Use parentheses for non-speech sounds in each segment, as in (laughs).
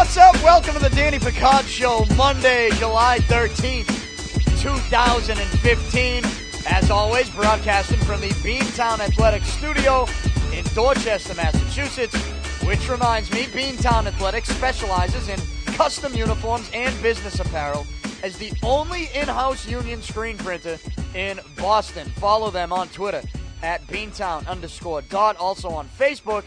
What's up? Welcome to the Danny Picard Show, Monday, July 13th, 2015. As always, broadcasting from the Beantown Athletics Studio in Dorchester, Massachusetts, which reminds me, Beantown Athletics specializes in custom uniforms and business apparel as the only in-house union screen printer in Boston. Follow them on Twitter at Beantown underscore dot. Also on Facebook,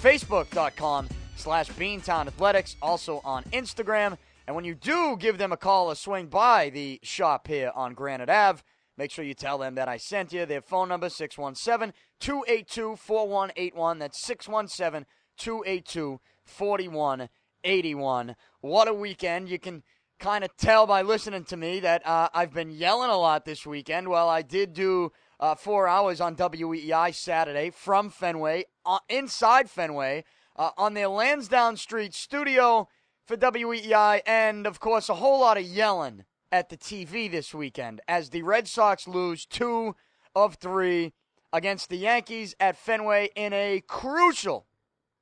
facebook.com slash Beantown Athletics. Also on Instagram. And when you do give them a call or swing by the shop here on Granite Ave, make sure you tell them that I sent you. Their phone number 617-282-4181. That's 617-282-4181. What a weekend. You can kind of tell by listening to me that uh, I've been yelling a lot this weekend. Well, I did do uh, four hours on WEEI Saturday from Fenway, uh, inside Fenway, uh, on their Lansdowne Street studio for WEEI, and of course, a whole lot of yelling at the TV this weekend as the Red Sox lose two of three against the Yankees at Fenway in a crucial,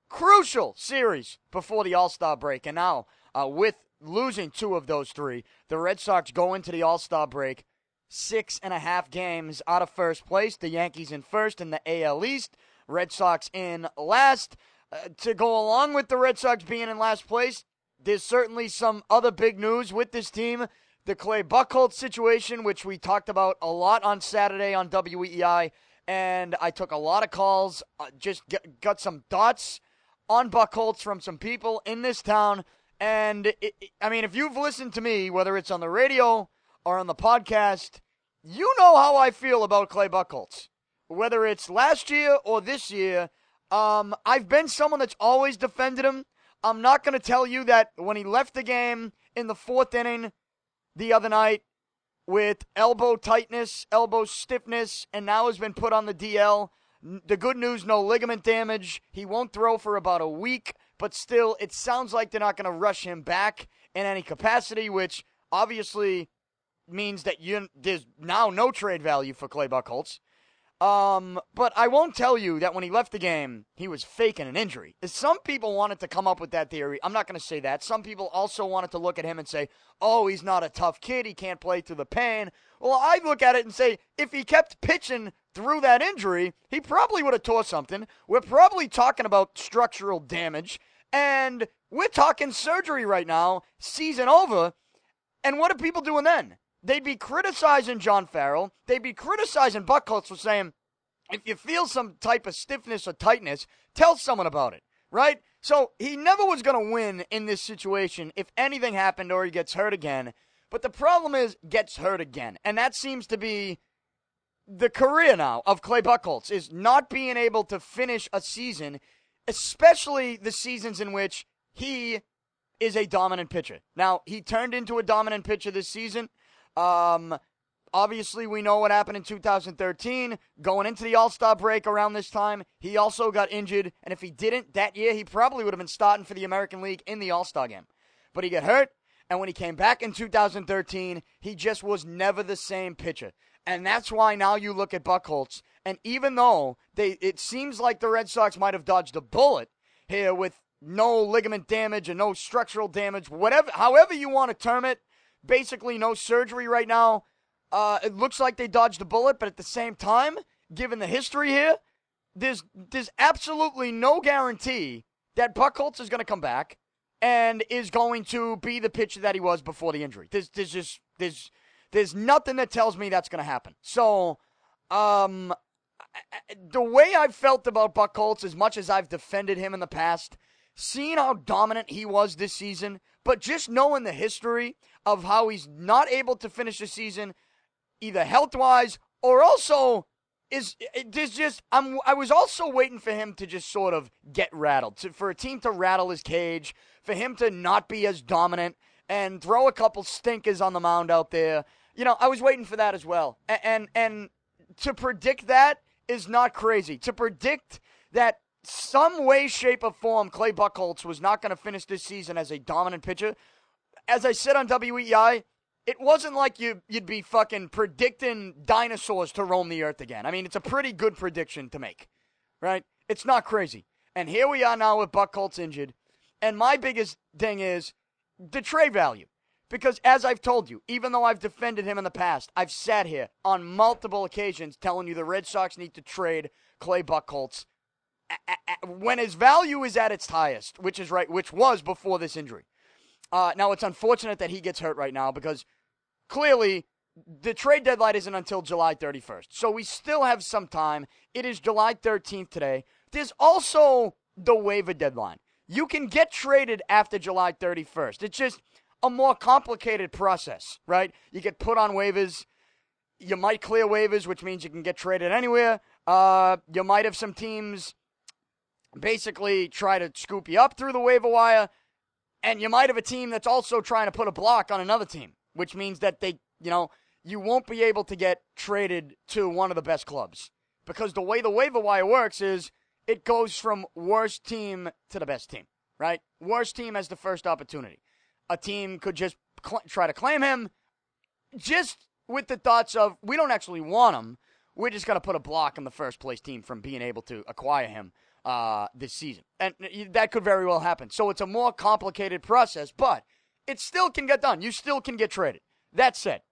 crucial series before the All Star break. And now, uh, with losing two of those three, the Red Sox go into the All Star break six and a half games out of first place. The Yankees in first in the AL East, Red Sox in last. Uh, to go along with the Red Sox being in last place, there's certainly some other big news with this team. The Clay Buchholz situation, which we talked about a lot on Saturday on WEEI, and I took a lot of calls, uh, just get, got some thoughts on Buchholz from some people in this town. And it, it, I mean, if you've listened to me, whether it's on the radio or on the podcast, you know how I feel about Clay Buchholz. Whether it's last year or this year, um, I've been someone that's always defended him. I'm not going to tell you that when he left the game in the fourth inning the other night with elbow tightness, elbow stiffness, and now has been put on the DL. The good news no ligament damage. He won't throw for about a week, but still, it sounds like they're not going to rush him back in any capacity, which obviously means that you, there's now no trade value for Clay Buchholz. Um, but I won't tell you that when he left the game, he was faking an injury. Some people wanted to come up with that theory. I'm not going to say that. Some people also wanted to look at him and say, oh, he's not a tough kid. He can't play through the pain. Well, I look at it and say, if he kept pitching through that injury, he probably would have tore something. We're probably talking about structural damage. And we're talking surgery right now, season over. And what are people doing then? They'd be criticizing John Farrell. They'd be criticizing Buchholz for saying, if you feel some type of stiffness or tightness, tell someone about it, right? So he never was going to win in this situation if anything happened or he gets hurt again. But the problem is, gets hurt again. And that seems to be the career now of Clay Buchholz, is not being able to finish a season, especially the seasons in which he is a dominant pitcher. Now, he turned into a dominant pitcher this season. Um, obviously, we know what happened in 2013. Going into the All Star break around this time, he also got injured. And if he didn't that year, he probably would have been starting for the American League in the All Star game. But he got hurt. And when he came back in 2013, he just was never the same pitcher. And that's why now you look at Buchholz, and even though they, it seems like the Red Sox might have dodged a bullet here with no ligament damage and no structural damage, whatever, however you want to term it, basically no surgery right now. Uh, it looks like they dodged a bullet, but at the same time, given the history here, there's there's absolutely no guarantee that Buchholz is going to come back and is going to be the pitcher that he was before the injury. There's there's just there's there's nothing that tells me that's going to happen. So, um, the way I've felt about Buchholz, as much as I've defended him in the past, seeing how dominant he was this season, but just knowing the history of how he's not able to finish the season, either health wise or also is there's just I'm I was also waiting for him to just sort of get rattled, to, for a team to rattle his cage, for him to not be as dominant and throw a couple stinkers on the mound out there. You know, I was waiting for that as well. And and, and to predict that is not crazy. To predict that some way, shape, or form, Clay Buchholz was not going to finish this season as a dominant pitcher. As I said on WEEI, it wasn't like you you'd be fucking predicting dinosaurs to roam the earth again. I mean, it's a pretty good prediction to make, right? It's not crazy. And here we are now with Buchholz injured, And my biggest thing is the trade value. Because as I've told you, even though I've defended him in the past, I've sat here on multiple occasions telling you the Red Sox need to trade Clay Buchholz when his value is at its highest, which is right, which was before this injury. Uh, now it's unfortunate that he gets hurt right now because clearly the trade deadline isn't until July 31st. So we still have some time. It is July 13th today. There's also the waiver deadline. You can get traded after July 31st. It's just a more complicated process, right? You get put on waivers. You might clear waivers, which means you can get traded anywhere. Uh, you might have some teams basically try to scoop you up through the waiver wire. And you might have a team that's also trying to put a block on another team, which means that they, you know, you won't be able to get traded to one of the best clubs. Because the way the waiver wire works is it goes from worst team to the best team, right? Worst team has the first opportunity. A team could just cl- try to claim him just with the thoughts of we don't actually want him. We're just going to put a block on the first place team from being able to acquire him uh, this season. And that could very well happen. So it's a more complicated process, but it still can get done. You still can get traded. That said,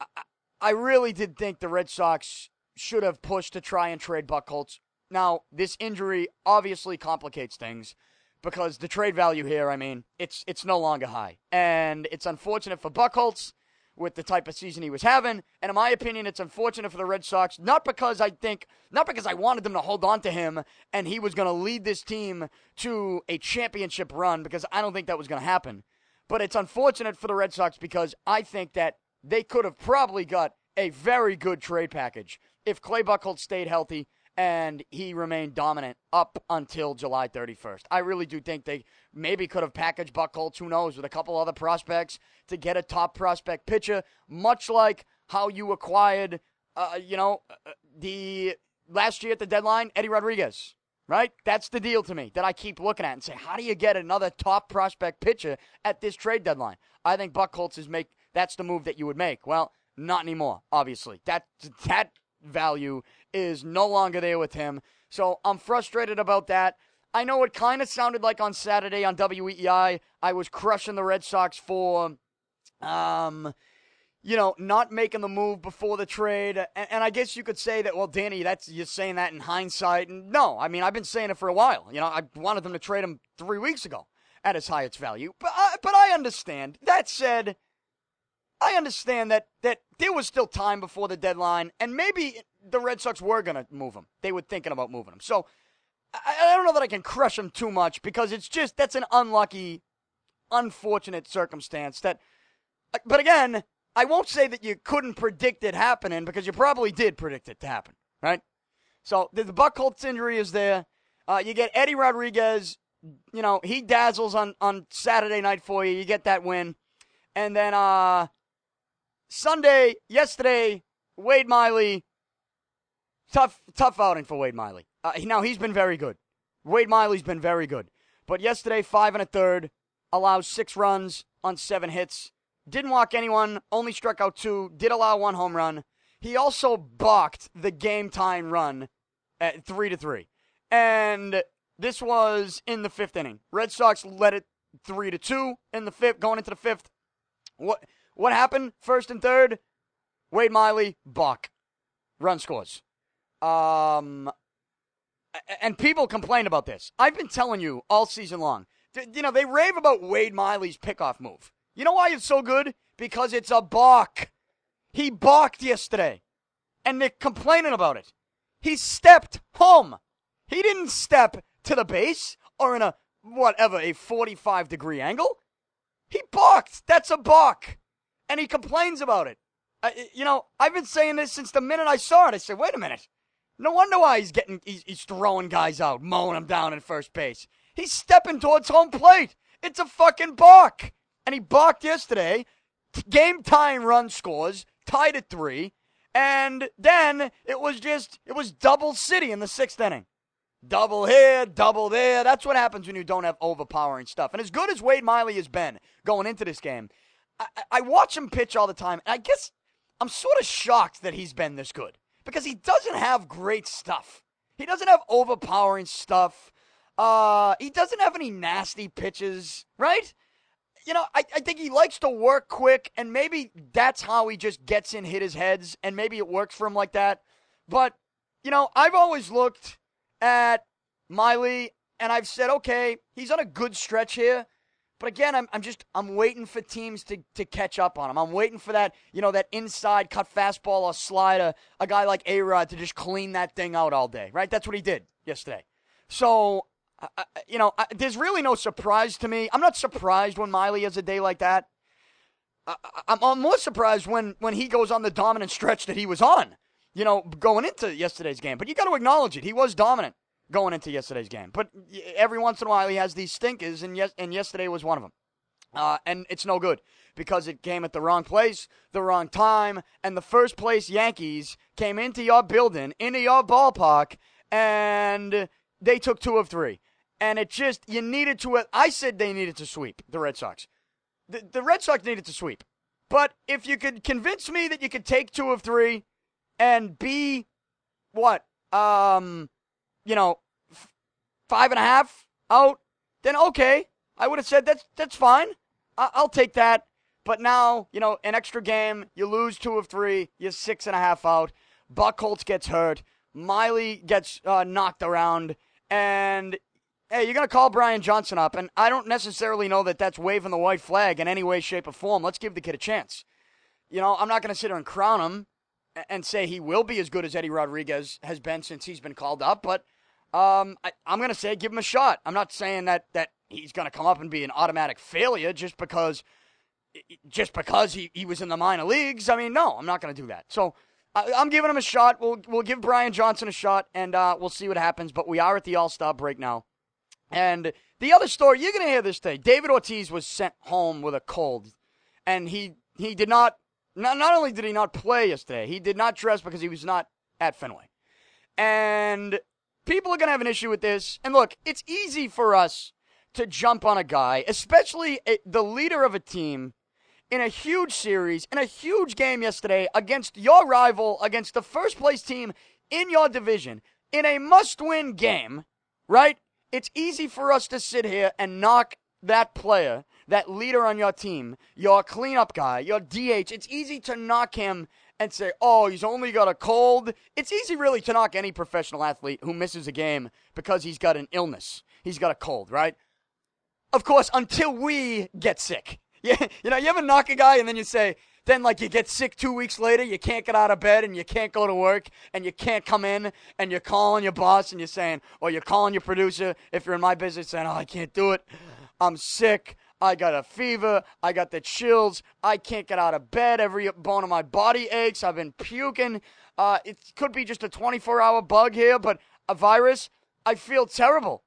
I, I really did think the Red Sox should have pushed to try and trade Buchholz. Now, this injury obviously complicates things because the trade value here, I mean, it's it's no longer high. And it's unfortunate for Buchholz with the type of season he was having. And in my opinion, it's unfortunate for the Red Sox, not because I think, not because I wanted them to hold on to him and he was going to lead this team to a championship run, because I don't think that was going to happen. But it's unfortunate for the Red Sox because I think that they could have probably got a very good trade package if Clay Buchholz stayed healthy and he remained dominant up until July 31st. I really do think they maybe could have packaged Buchholz, who knows, with a couple other prospects to get a top prospect pitcher, much like how you acquired, uh, you know, uh, the last year at the deadline, Eddie Rodriguez. Right? That's the deal to me that I keep looking at and say, how do you get another top prospect pitcher at this trade deadline? I think Buchholz is make that's the move that you would make. Well, not anymore, obviously. That that value is no longer there with him. So I'm frustrated about that. I know it kind of sounded like on Saturday on WEEI, I was crushing the Red Sox for, um, you know, not making the move before the trade. And, and, I guess you could say that, well, Danny, that's you're saying that in hindsight. And no, I mean, I've been saying it for a while. You know, I wanted them to trade him three weeks ago at his highest value. But I, but I understand. That said, I understand that that there was still time before the deadline, and maybe the Red Sox were going to move him. They were thinking about moving him. So I, I don't know that I can crush him too much because it's just that's an unlucky, unfortunate circumstance. That, but again, I won't say that you couldn't predict it happening because you probably did predict it to happen, right? So the, the Buchholz injury is there. Uh, you get Eddie Rodriguez. You know he dazzles on on Saturday night for you. You get that win, and then uh Sunday, yesterday, Wade Miley, tough, tough outing for Wade Miley. Uh, now he's been very good. Wade Miley's been very good, but yesterday, five and a third, allows six runs on seven hits. Didn't walk anyone, only struck out two. Did allow one home run. He also balked the game time run at three to three, and this was in the fifth inning. Red Sox led it three to two in the fifth, going into the fifth. What? What happened? First and third, Wade Miley, balk. Run scores. Um, and people complain about this. I've been telling you all season long. You know, they rave about Wade Miley's pickoff move. You know why it's so good? Because it's a balk. He balked yesterday. And they're complaining about it. He stepped home. He didn't step to the base or in a, whatever, a 45 degree angle. He balked. That's a balk and he complains about it. I, you know, I've been saying this since the minute I saw it. I said, wait a minute. No wonder why he's getting he's, he's throwing guys out, mowing them down in first base. He's stepping towards home plate. It's a fucking balk. And he balked yesterday. Game time run scores, tied at three. And then it was just, it was double city in the sixth inning. Double here, double there. That's what happens when you don't have overpowering stuff. And as good as Wade Miley has been going into this game, I, I watch him pitch all the time, and I guess I'm sort of shocked that he's been this good because he doesn't have great stuff. He doesn't have overpowering stuff. Uh, he doesn't have any nasty pitches, right? You know, I, I think he likes to work quick, and maybe that's how he just gets in hit his heads, and maybe it works for him like that. But, you know, I've always looked at Miley and I've said, okay, he's on a good stretch here. But again, I'm, I'm just I'm waiting for teams to, to catch up on him. I'm waiting for that, you know, that inside cut fastball or slider, a guy like A Rod to just clean that thing out all day, right? That's what he did yesterday. So, you know, I, there's really no surprise to me. I'm not surprised when Miley has a day like that. I, I'm, I'm more surprised when, when he goes on the dominant stretch that he was on, you know, going into yesterday's game. But you got to acknowledge it. He was dominant going into yesterday's game. But every once in a while, he has these stinkers, and yes, and yesterday was one of them. Uh, and it's no good because it came at the wrong place, the wrong time, and the first place Yankees came into your building, into your ballpark, and they took two of three. And it just, you needed to, I said they needed to sweep the Red Sox. The, the Red Sox needed to sweep. But if you could convince me that you could take two of three and be, what, um, you know, five and a half out, then okay. I would have said that's that's fine. I- I'll take that. But now, you know, an extra game, you lose two of three, you're six and a half out. Buchholz gets hurt. Miley gets uh, knocked around. And, hey, you're going to call Brian Johnson up. And I don't necessarily know that that's waving the white flag in any way, shape, or form. Let's give the kid a chance. You know, I'm not going to sit here and crown him and say he will be as good as Eddie Rodriguez has been since he's been called up, but um, I, am going to say give him a shot. I'm not saying that that he's going to come up and be an automatic failure just because just because he, he was in the minor leagues. I mean, no, I'm not going to do that. So I, am giving him a shot. We'll we'll give Brian Johnson a shot, and uh, we'll see what happens. But we are at the All Star break now, and the other story you're going to hear this day: David Ortiz was sent home with a cold, and he he did not. Not, not only did he not play yesterday, he did not dress because he was not at Fenway. And people are going to have an issue with this. And look, it's easy for us to jump on a guy, especially a, the leader of a team in a huge series, in a huge game yesterday against your rival, against the first place team in your division, in a must win game, right? It's easy for us to sit here and knock that player, that leader on your team, your cleanup guy, your DH. It's easy to knock him and say, oh, he's only got a cold. It's easy, really, to knock any professional athlete who misses a game because he's got an illness. He's got a cold, right? Of course, until we get sick. (laughs) Yeah, you know, you ever knock a guy and then you say, then like you get sick two weeks later, you can't get out of bed and you can't go to work and you can't come in and you're calling your boss and you're saying, or you're calling your producer if you're in my business saying, oh, I can't do it. I'm sick. I got a fever. I got the chills. I can't get out of bed. Every bone in my body aches. I've been puking. Uh, it could be just a 24 hour bug here, but a virus. I feel terrible.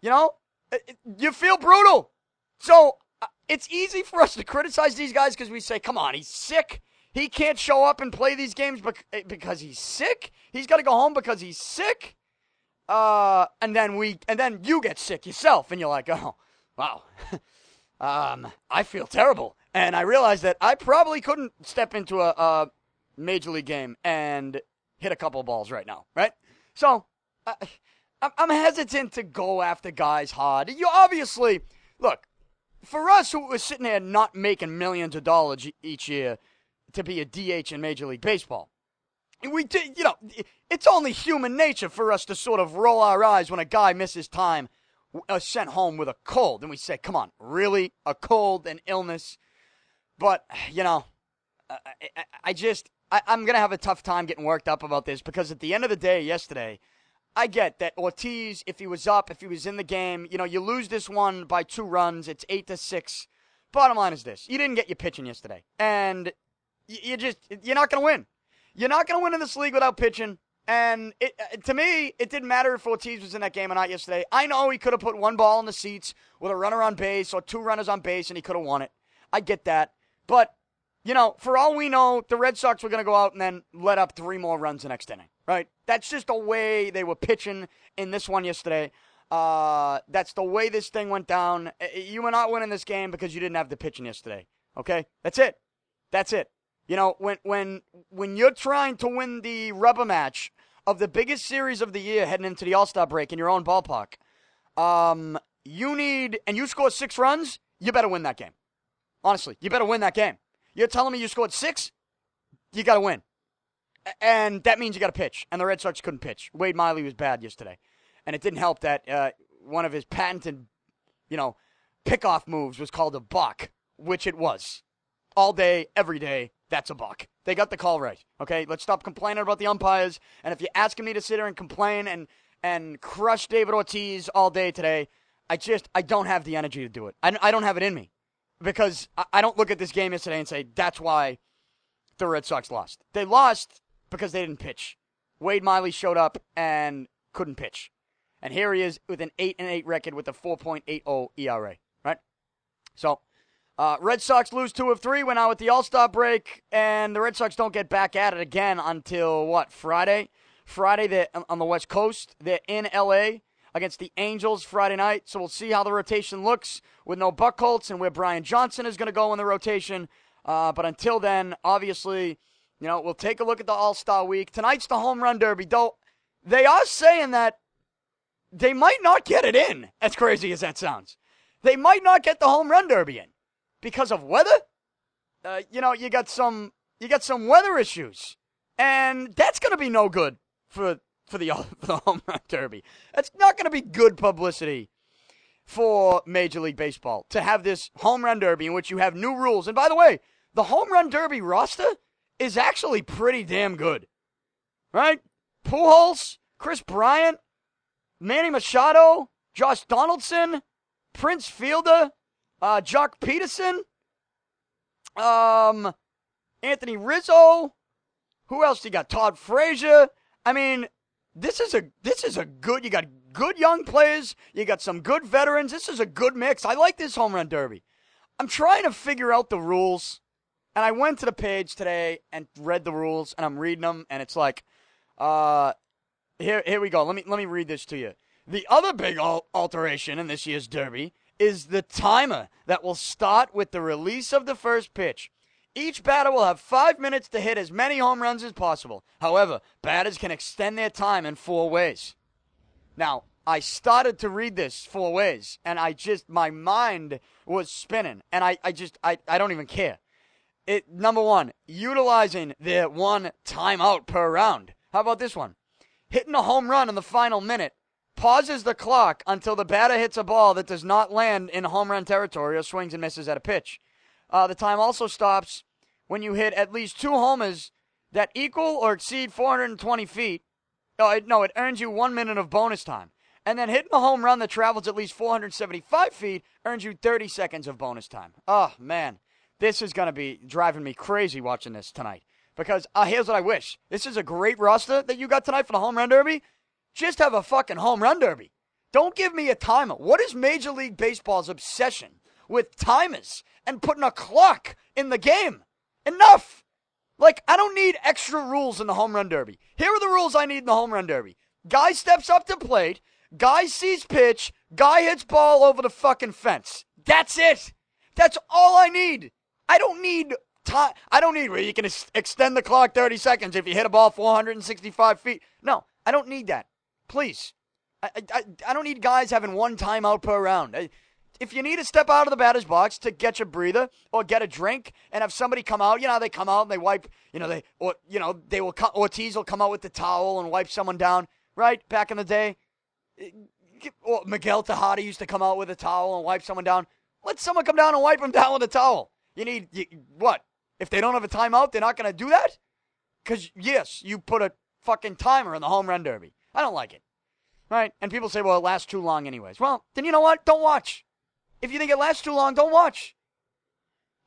You know, it, you feel brutal. So uh, it's easy for us to criticize these guys because we say, come on, he's sick. He can't show up and play these games eh, because he's sick. He's got to go home because he's sick. Uh, and then we, and then you get sick yourself, and you're like, oh, wow. (laughs) um, I feel terrible. And I realized that I probably couldn't step into a, a major league game and hit a couple balls right now, right? So I, I'm hesitant to go after guys hard. You obviously look for us who are sitting there not making millions of dollars each year to be a DH in Major League Baseball. We did, you know, it's only human nature for us to sort of roll our eyes when a guy misses time uh, sent home with a cold. And we say, come on, really? A cold, an illness? But, you know, I, I, I just, I, I'm going to have a tough time getting worked up about this because at the end of the day, yesterday, I get that Ortiz, if he was up, if he was in the game, you know, you lose this one by two runs, it's eight to six. Bottom line is this: you didn't get your pitching yesterday, and you just you're not going to win. You're not going to win in this league without pitching. And it, uh, to me, it didn't matter if Ortiz was in that game or not yesterday. I know he could have put one ball in the seats with a runner on base or two runners on base and he could have won it. I get that. But, you know, for all we know, the Red Sox were going to go out and then let up three more runs the next inning, right? That's just the way they were pitching in this one yesterday. Uh, that's the way this thing went down. Uh, you were not winning this game because you didn't have the pitching yesterday. Okay? That's it. That's it. You know, when when when you're trying to win the rubber match of the biggest series of the year heading into the All Star break in your own ballpark, Um, you need, and you score six runs, you better win that game. Honestly, you better win that game. You're telling me you scored six? You got to win. And that means you got to pitch. And the Red Sox couldn't pitch. Wade Miley was bad yesterday. And it didn't help that uh, one of his patented, you know, pickoff moves was called a balk, which it was. All day, every day, that's a balk. They got the call right. Okay, let's stop complaining about the umpires. And if you're asking me to sit here and complain and and crush David Ortiz all day today, I just I don't have the energy to do it. I, I don't have it in me because I, I don't look at this game yesterday and say that's why the Red Sox lost. They lost because they didn't pitch. Wade Miley showed up and couldn't pitch. And here he is with an 8 and 8 record with a 4.80 ERA, right? So, uh, Red Sox lose two of three. Went out with the All Star break, and the Red Sox don't get back at it again until what Friday? Friday they're on the West Coast. They're in LA against the Angels Friday night. So we'll see how the rotation looks with no Buchholz and where Brian Johnson is going to go in the rotation. Uh, but until then, obviously, you know, we'll take a look at the All Star week. Tonight's the home run derby. Though they are saying that they might not get it in, as crazy as that sounds. They might not get the home run derby in because of weather. Uh, you know, you got some you got some weather issues, and that's going to be no good for for the, (laughs) for the home run derby. That's not going to be good publicity for Major League Baseball to have this home run derby in which you have new rules. And by the way, the home run derby roster is actually pretty damn good, right? Pujols, Kris Bryant, Manny Machado, Josh Donaldson, Prince Fielder, uh, Joc Pederson, um, Anthony Rizzo. Who else you got? Todd Frazier. I mean, this is a this is a good. You got good young players. You got some good veterans. This is a good mix. I like this home run derby. I'm trying to figure out the rules, and I went to the page today and read the rules, and I'm reading them, and it's like, uh, here here we go. Let me let me read this to you. The other big alteration in this year's derby is the timer that will start with the release of the first pitch. Each batter will have five minutes to hit as many home runs as possible. However, batters can extend their time in four ways. Now, I started to read this four ways, and I just, my mind was spinning, and I, I just, I, I don't even care. It, number one, utilizing the one timeout per round. How about this one? Hitting a home run in the final minute pauses the clock until the batter hits a ball that does not land in home run territory or swings and misses at a pitch. Uh, the time also stops when you hit at least two homers that equal or exceed 420 feet. Oh, it, no, it earns you one minute of bonus time. And then hitting a home run that travels at least 475 feet earns you 30 seconds of bonus time. Oh, man. This is going to be driving me crazy watching this tonight. Because uh, here's what I wish. This is a great roster that you got tonight for the home run derby. Just have a fucking home run derby. Don't give me a timer. What is Major League Baseball's obsession with timers and putting a clock in the game. Enough! Like, I don't need extra rules in the home run derby. Here are the rules I need in the home run derby. Guy steps up to plate, guy sees pitch, guy hits ball over the fucking fence. That's it. That's all I need. I don't need time. I don't need where you can ex- extend the clock 30 seconds if you hit a ball 465 feet. No, I don't need that. Please. I, I, I don't need guys having one timeout per round. I, if you need to step out of the batter's box to get your breather or get a drink and have somebody come out, you know, they come out and they wipe, you know, they, or, you know, they will, Ortiz will come out with the towel and wipe someone down, right? Back in the day. Eh, or Miguel Tejada used to come out with a towel and wipe someone down. Let someone come down and wipe them down with a towel. You need, you, what? If they don't have a timeout, they're not going to do that? Because, yes, you put a fucking timer in the home run derby. I don't like it. Right? And people say, well, it lasts too long, anyways. Well, then you know what? Don't watch. If you think it lasts too long, don't watch.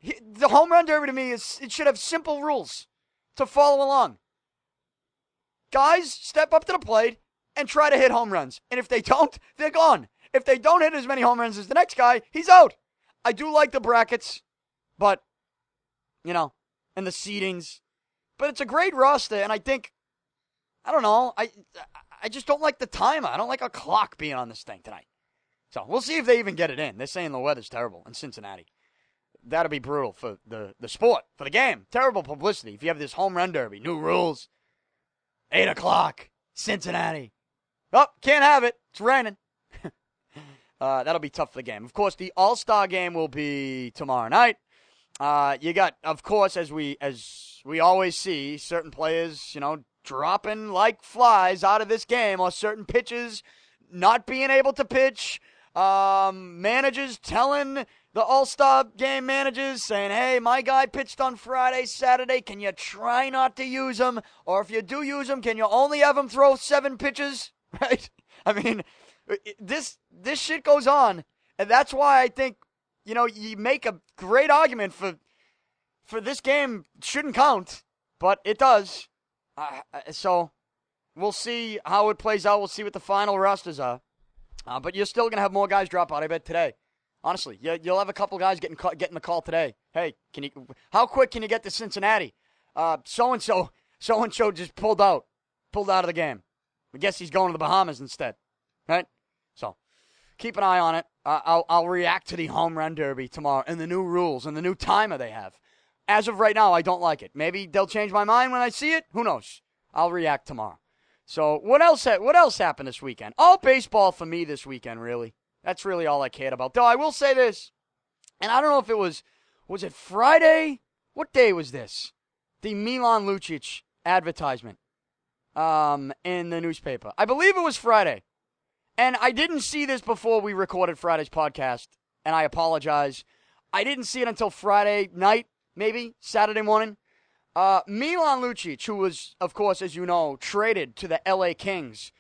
The home run derby to me is it should have simple rules to follow along. Guys, step up to the plate and try to hit home runs. And if they don't, they're gone. If they don't hit as many home runs as the next guy, he's out. I do like the brackets, but you know, and the seedings. But it's a great roster, and I think I don't know. I I just don't like the timer. I don't like a clock being on this thing tonight. So we'll see if they even get it in. They're saying the weather's terrible in Cincinnati. That'll be brutal for the, the sport, for the game. Terrible publicity. If you have this home run derby, new rules, 8 o'clock, Cincinnati. Oh, can't have it. It's raining. (laughs) Uh, that'll be tough for the game. Of course, the All Star game will be tomorrow night. Uh, you got, of course, as we as we always see, certain players, you know, dropping like flies out of this game, on certain pitches not being able to pitch. Um, managers telling the All Star game managers saying, "Hey, my guy pitched on Friday, Saturday. Can you try not to use him? Or if you do use him, can you only have him throw seven pitches?" (laughs) Right? I mean, this this shit goes on, and that's why I think you know you make a great argument for for this game shouldn't count, but it does. Uh, so we'll see how it plays out. We'll see what the final rosters are. Uh, but you're still gonna have more guys drop out. I bet today. Honestly, you'll have a couple guys getting getting the call today. Hey, can you? How quick can you get to Cincinnati? So and so, so and so just pulled out, pulled out of the game. I guess he's going to the Bahamas instead, right? So keep an eye on it. Uh, I'll I'll react to the home run derby tomorrow and the new rules and the new timer they have. As of right now, I don't like it. Maybe they'll change my mind when I see it. Who knows? I'll react tomorrow. So what else? What else happened this weekend? All baseball for me this weekend, really. That's really all I cared about. Though I will say this, and I don't know if it was, was it Friday? What day was this? The Milan Lucic advertisement um, in the newspaper. I believe it was Friday. And I didn't see this before we recorded Friday's podcast, and I apologize. I didn't see it until Friday night, maybe Saturday morning. Uh, Milan Lucic, who was, of course, as you know, traded to the LA Kings,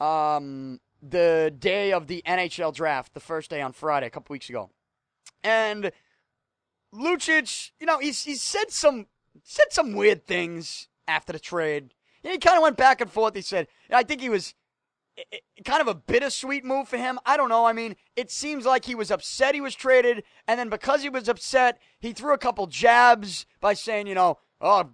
um, the day of the NHL draft, the first day on Friday, a couple weeks ago. And Lucic, you know, he's he said some said some weird things after the trade. He kind of went back and forth. He said, I think he was it, kind of a bittersweet move for him. I don't know. I mean, it seems like he was upset he was traded, and then because he was upset, he threw a couple jabs by saying, you know, oh,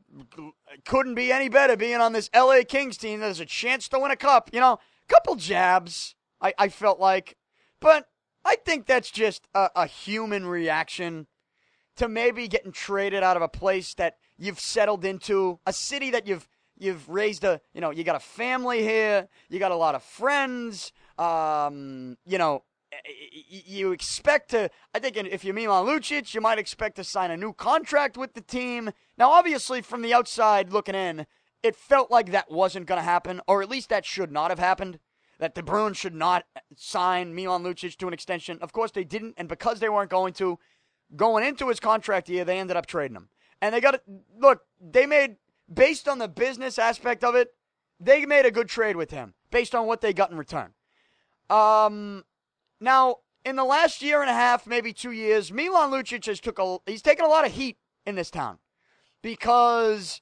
couldn't be any better being on this LA Kings team. There's a chance to win a cup. You know, couple jabs, I, I felt like. But I think that's just a, a human reaction to maybe getting traded out of a place that you've settled into, a city that you've you've raised a you know you got a family here, you got a lot of friends, um, you know. Eh, eh, eh, you expect to, I think, if you're Milan Lucic, you might expect to sign a new contract with the team. Now, obviously, from the outside looking in, it felt like that wasn't going to happen, or at least that should not have happened that the Bruins should not sign Milan Lucic to an extension. Of course, they didn't, and because they weren't going to, going into his contract year, they ended up trading him. And they got look. They made based on the business aspect of it, they made a good trade with him based on what they got in return. Um, now in the last year and a half, maybe two years, Milan Lucic has took a he's taken a lot of heat in this town because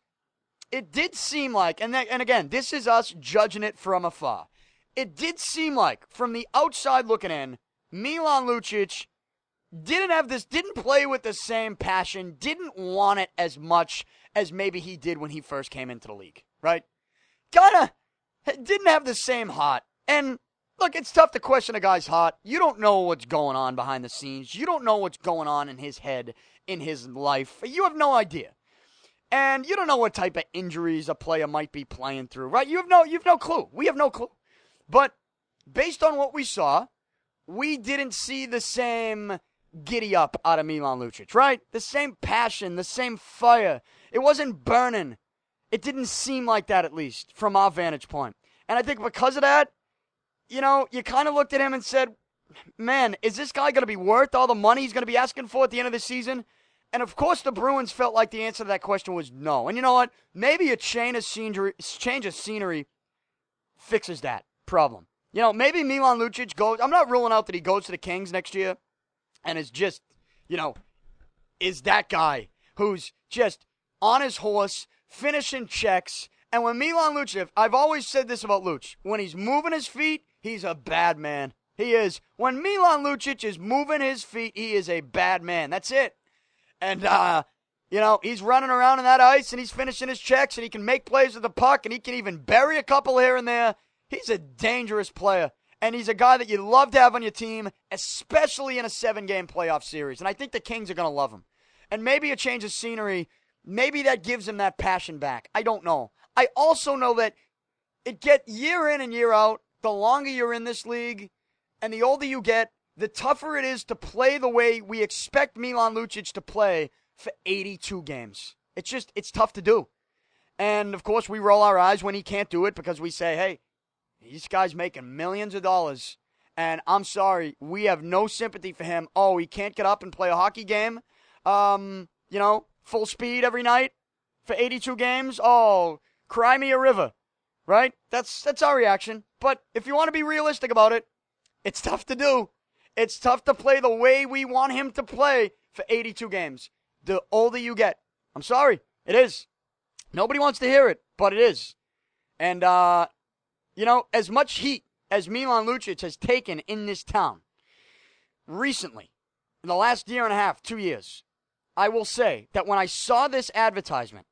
it did seem like, and that, and again, this is us judging it from afar it did seem like, from the outside looking in, Milan Lucic didn't have this, didn't play with the same passion, didn't want it as much as maybe he did when he first came into the league, right? Kinda didn't have the same heart. And look, it's tough to question a guy's heart. You don't know what's going on behind the scenes. You don't know what's going on in his head, in his life. You have no idea. And you don't know what type of injuries a player might be playing through, right? You have no you have no clue. We have no clue. But based on what we saw, we didn't see the same giddy up out of Milan Lucic, right? The same passion, the same fire. It wasn't burning. It didn't seem like that, at least, from our vantage point. And I think because of that, you know, you kind of looked at him and said, man, is this guy going to be worth all the money he's going to be asking for at the end of the season? And of course, the Bruins felt like the answer to that question was no. And you know what? Maybe a change of scenery, change of scenery fixes that problem. You know, maybe Milan Lucic goes. I'm not ruling out that he goes to the Kings next year and is just, you know, is that guy who's just on his horse, finishing checks. And when Milan Lucic, I've always said this about Luch, when he's moving his feet, he's a bad man. He is. When Milan Lucic is moving his feet, he is a bad man. That's it. And, uh, you know, he's running around in that ice and he's finishing his checks and he can make plays with the puck and he can even bury a couple here and there. He's a dangerous player. And he's a guy that you love to have on your team, especially in a seven game playoff series. And I think the Kings are going to love him. And maybe a change of scenery, maybe that gives him that passion back. I don't know. I also know that it get year in and year out, the longer you're in this league and the older you get, the tougher it is to play the way we expect Milan Lucic to play for 82 games. It's just, it's tough to do. And of course, we roll our eyes when he can't do it because we say, hey, this guy's making millions of dollars. And I'm sorry, we have no sympathy for him. Oh, he can't get up and play a hockey game, um, you know, full speed every night for 82 games. Oh, cry me a river, right? That's that's our reaction. But if you want to be realistic about it, it's (laughs) tough to do. It's tough to play the way we want him to play for 82 games. The older you get, I'm sorry, it is. Nobody wants to hear it, but it is. And, uh, you know, as much heat as Milan Lucic has taken in this town recently, in the last year and a half, two years, I will say that when I saw this advertisement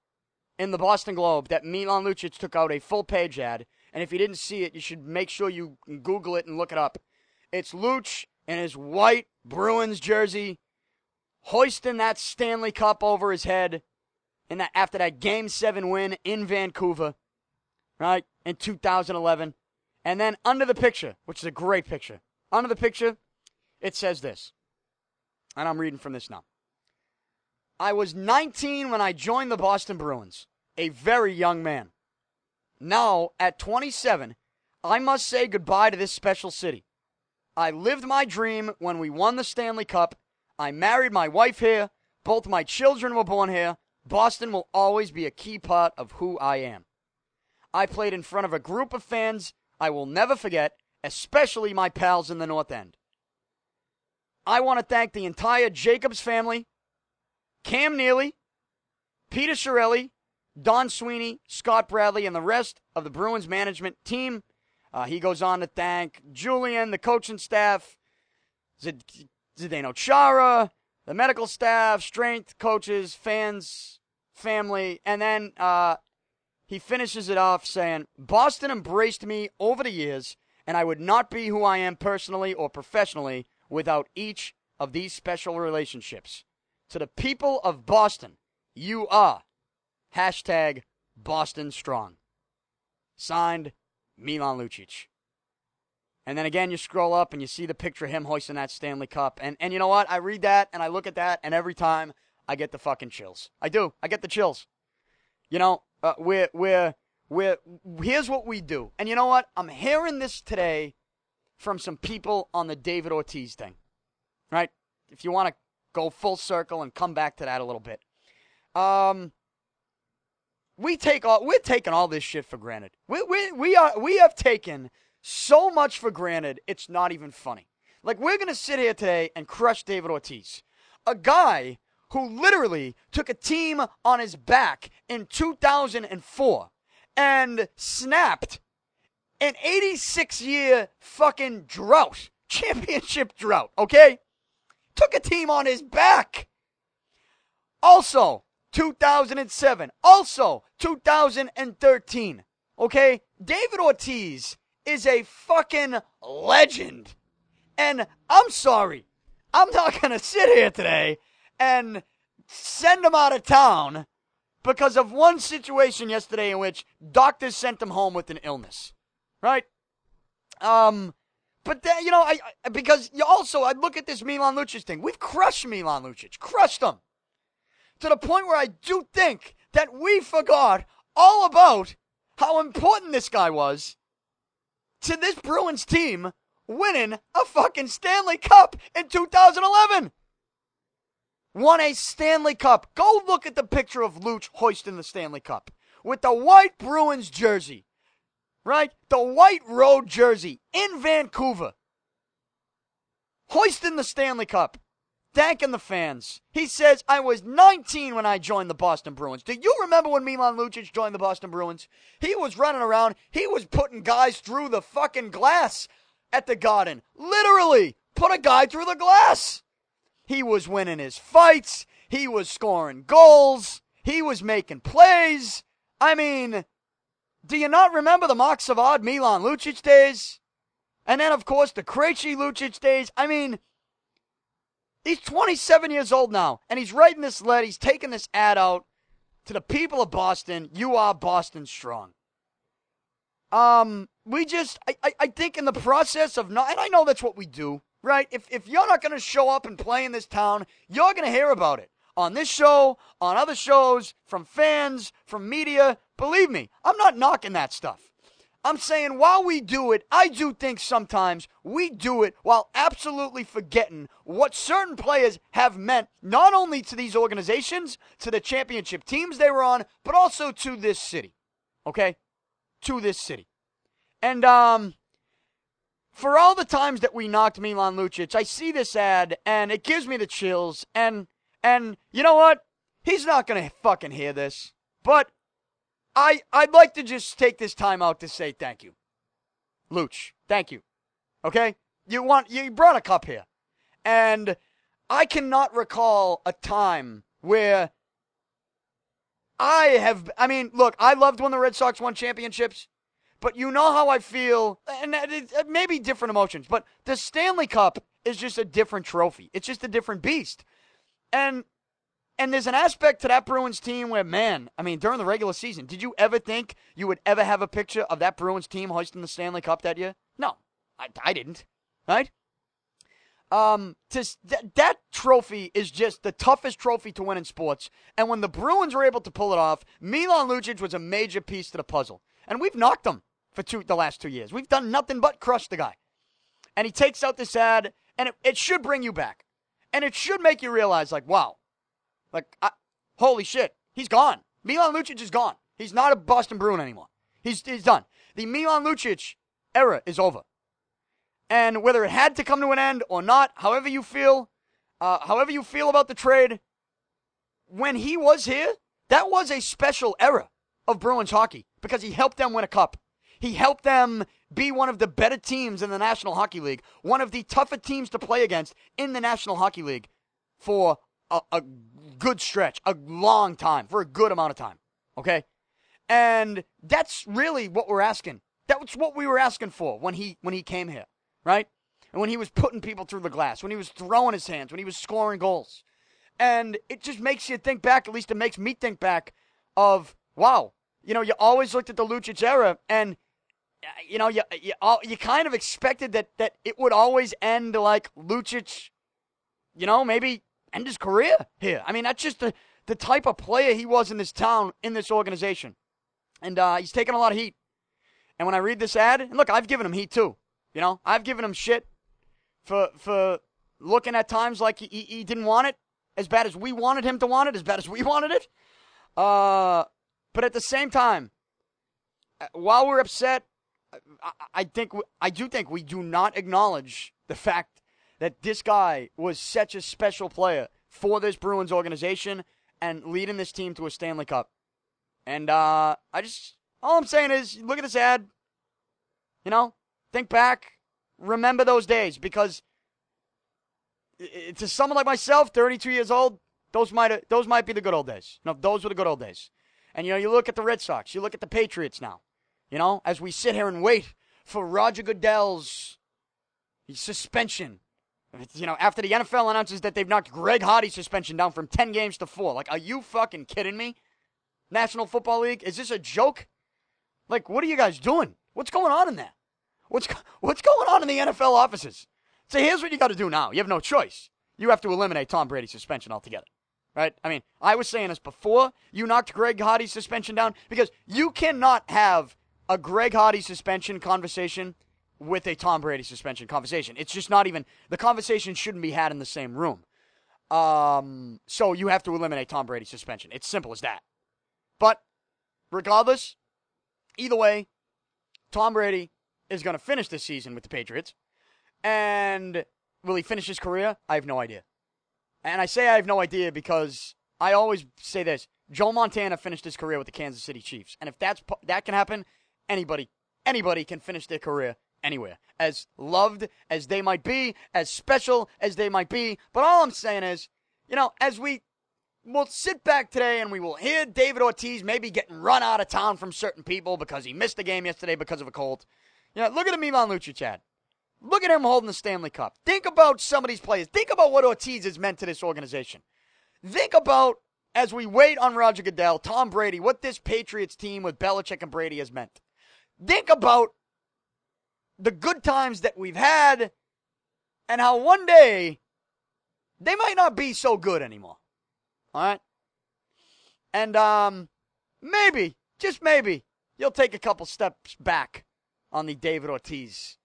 in the Boston Globe that Milan Lucic took out a full page ad, and if you didn't see it, you should make sure you Google it and look it up. It's Luch in his white Bruins jersey, hoisting that Stanley Cup over his head in that, after that Game 7 win in Vancouver, right, in 2011. And then under the picture, which is a great picture, under the picture, it says this. And I'm reading from this now. I was 19 when I joined the Boston Bruins, a very young man. Now, at 27, I must say goodbye to this special city. I lived my dream when we won the Stanley Cup. I married my wife here. Both my children were born here. Boston will always be a key part of who I am. I played in front of a group of fans I will never forget, especially my pals in the North End. I want to thank the entire Jacobs family, Cam Neely, Peter Chiarelli, Don Sweeney, Scott Bradley, and the rest of the Bruins management team. Uh, he goes on to thank Julien, the coaching staff, Zdeno Chara, the medical staff, strength coaches, fans, family, and then uh, he finishes it off saying, Boston embraced me over the years, and I would not be who I am personally or professionally without each of these special relationships. To the people of Boston, you are hashtag Boston Strong. Signed, Milan Lucic. And then again, you scroll up and you see the picture of him hoisting that Stanley Cup. And, and you know what? I read that and I look at that, and every time I get the fucking chills. I do. I get the chills. You know, uh, we're, we're, we're, here's what we do. And you know what? I'm hearing this today from some people on the David Ortiz thing. Right? If you want to go full circle and come back to that a little bit. Um, we take all we're taking all this shit for granted. We we we are we have taken so much for granted, it's not even funny. Like, we're to sit here today and crush David Ortiz, a guy who literally took a team on his back in 2004 and snapped an 86 year fucking drought, (laughs) championship drought, okay? Took a team on his back. Also, 2007. Also, 2013. Okay? David Ortiz is a fucking legend. And I'm sorry, I'm not going (laughs) to sit here today and send him out of town because of one situation yesterday in which doctors sent him home with an illness. Right? Um, but then, you know, I, I because you also, I look at this Milan Lucic thing. We've crushed Milan Lucic, crushed him to the point where I do think that we forgot all about how important this guy was to this Bruins team winning a fucking Stanley Cup in 2011. Won a Stanley Cup. Go look at the picture of Luch hoisting the Stanley Cup with the white Bruins jersey, right? The white road jersey in Vancouver. Hoisting the Stanley Cup thanking the fans. He says, I was 19 when I joined the Boston Bruins. Do you remember when Milan Lucic joined the Boston Bruins? He was running around. He was putting guys through the fucking glass at the Garden. Literally, put a guy through the glass. He was winning his fights. He was scoring goals. He was making plays. I mean, do you not remember the Mark Milan Lucic days? And then, of course, the Krejci Lucic days. I mean, He's 27 years old now, and he's writing this letter. He's taking this ad out to the people of Boston. You are Boston strong. Um, we just, I, I, I think in the process of not, and I know that's what we do. Right? If, if you're not going to show up and play in this town, you're going to hear about it on this show, on other shows, from fans, from media. Believe me, I'm not knocking that stuff. I'm saying while we do it, I do think sometimes we do it while absolutely forgetting what certain players have meant not only to these organizations, to the championship teams they were on, but also to this city. Okay? To this city. And um for all the times that we knocked Milan Lucic, I see this ad and it gives me the chills and and you know what? He's not to fucking hear this. But I I'd like to just take this time out to say thank you. Looch, thank you. Okay? You want you brought a cup here. And I cannot recall a time where I have I mean, look, I loved when the Red Sox won championships, but you know how I feel and it, may be different emotions, but the Stanley Cup is just a different trophy. It's just a different beast. And and there's an aspect to that Bruins team where, man, I mean, during the regular season, did you ever think you would ever have a picture of that Bruins team hoisting the Stanley Cup that year? No, I, I didn't. Right? Um, to, th- that trophy is just the toughest trophy to win in sports. And when the Bruins were able to pull it off, Milan Lucic was a major piece to the puzzle. And we've knocked them for two, the last two years. We've done nothing but crush the guy. And he takes out this ad, and it, it should bring you back. And it should make you realize, like, wow, like, I, holy shit, he's gone. Milan Lucic is gone. He's not a Boston Bruin anymore. He's, he's done. The Milan Lucic era is over. And whether it had to come to an end or not, however you feel, uh, however you feel about the trade, when he was here, that was a special era of Bruins hockey because he helped them win a cup. He helped them be one of the better teams in the National Hockey League, one of the tougher teams to play against in the National Hockey League for a, a good stretch, a long time, for a good amount of time. Okay? And that's really what we're asking. That's what we were asking for when he when he came here, right? And when he was putting people through the glass, when he was throwing his hands, when he was scoring goals. And it just makes you think back, at least it makes me think back of, wow, you know, you always looked at the Lucic era and you know, you you, you kind of expected that that it would always end like Lucic, you know, maybe end his career here. I mean, that's just the, the type of player he was in this town, in this organization. And uh, he's taking a lot of heat. And when I read this ad, and look, I've given him heat too. You know, I've given him shit for for looking at times like he, he didn't want it as bad as we wanted him to want it, as bad as we (laughs) wanted it. Uh, but at the same time, uh, while we're upset, I, think I do think we do not acknowledge the fact that this guy was such a special player for this Bruins organization and leading this team to a Stanley Cup. And uh, I just, all I'm saying is, look at this ad. You know, think back, remember those days because to someone like myself, 32 years old, those might those might be the good old days. No, those were the good old days. And you know, you look at the Red Sox, you look at the Patriots now. You know, as we sit here and wait for Roger Goodell's suspension you know, after the NFL announces that they've knocked Greg Hardy's suspension down from 10 games to 4. Like, are you fucking kidding me? National Football League? Is this a joke? Like, what are you guys doing? What's going on in there? What's what's going on in the NFL offices? So here's what you got to do now. You have no choice. You have to eliminate Tom Brady's suspension altogether. Right? I mean, I was saying this before you knocked Greg Hardy's suspension down because you cannot have a Greg Hardy suspension conversation with a Tom Brady suspension conversation. It's just not even the conversation shouldn't be had in the same room. Um, so you have to eliminate Tom Brady's suspension. It's simple as that. But regardless, either way, Tom Brady is going to finish this season with the Patriots. And will he finish his career? I have no idea. And I say I have no idea because I always say this: Joe Montana finished his career with the Kansas City Chiefs, and if that's that can happen, anybody anybody can finish their career anywhere. As loved as they might be, as special as they might be. But all I'm saying is, you know, as we will sit back today and we will hear David Ortiz maybe getting run out of town from certain people because he missed the game yesterday because of a cold. You know, look at the Milan Lucic, Chad. Look at him holding the Stanley Cup. Think about some of these players. Think about what Ortiz has meant to this organization. Think about, as we wait on Roger Goodell, Tom Brady, what this Patriots team with Belichick and Brady has meant. Think about the good times that we've had and how one day they might not be so good anymore. All right? And um maybe, just maybe, you'll take a couple steps back on the David Ortiz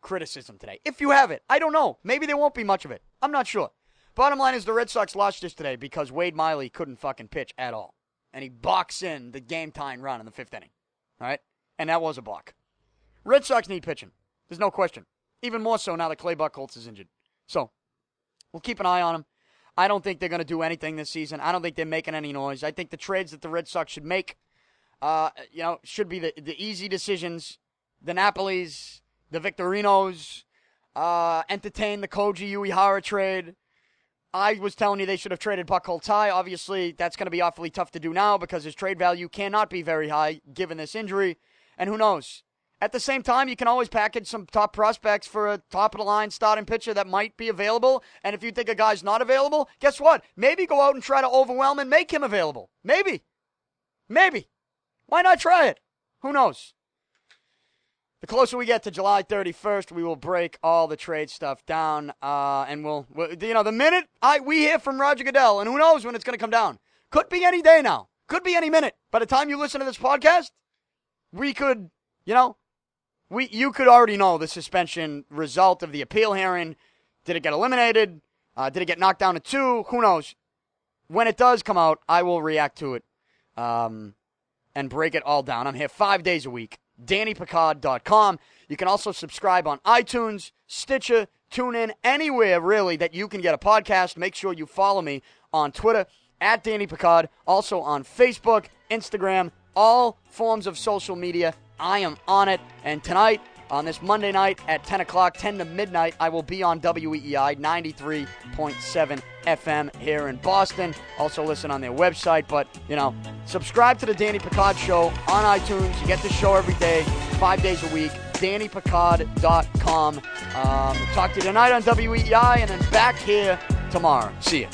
criticism today. If you have it, I don't know. Maybe there won't be much of it. I'm not sure. Bottom line is the Red Sox lost this today because Wade Miley couldn't fucking pitch at all. And he balked in the game time run in the fifth inning. All right? And that was a balk. Red Sox need pitching. There's no question. Even more so now that Clay Buchholz is injured. So, we'll keep an eye on him. I don't think they're going to do anything this season. I don't think they're making any noise. I think the trades that the Red Sox should make, uh, you know, should be the, the easy decisions. The Napolis, the Victorinos, uh, entertain the Koji Uehara trade. I was telling you they should have traded Buchholz high. Obviously, that's going to be awfully tough to do now because his trade value cannot be very high given this injury. And who knows? At the same time, you can always package some top prospects for a top of the line starting pitcher that might be available. And if you think a guy's not available, guess what? Maybe go out and try to overwhelm and make him available. Maybe. Maybe. Why not try it? Who knows? The closer we get to July 31st, we will break all the trade stuff down, uh, and we'll, we'll, you know, the minute I we hear from Roger Goodell, and who knows when it's going to come down. Could be any day now. Could be any minute. By the time you listen to this podcast, we could, you know, we you could already know the suspension result of the appeal hearing. Did it get eliminated? Uh, did it get knocked down to two? Who knows? When it does come out, I will react to it um, and break it all down. I'm here five days a week. DannyPicard.com. You can also subscribe on iTunes, Stitcher, TuneIn, anywhere really that you can get a podcast. Make sure you follow me on Twitter at Danny Picard, also on Facebook, Instagram, all forms of social media. I am on it. And tonight, on this Monday night at 10 o'clock, 10 to midnight, I will be on WEEI 93.7 FM here in Boston. Also listen on their website, but, you know, subscribe to the Danny Picard Show on iTunes. You get the show every day, five days a week. DannyPicard.com. Um, talk to you tonight on WEEI and then back here tomorrow. See you.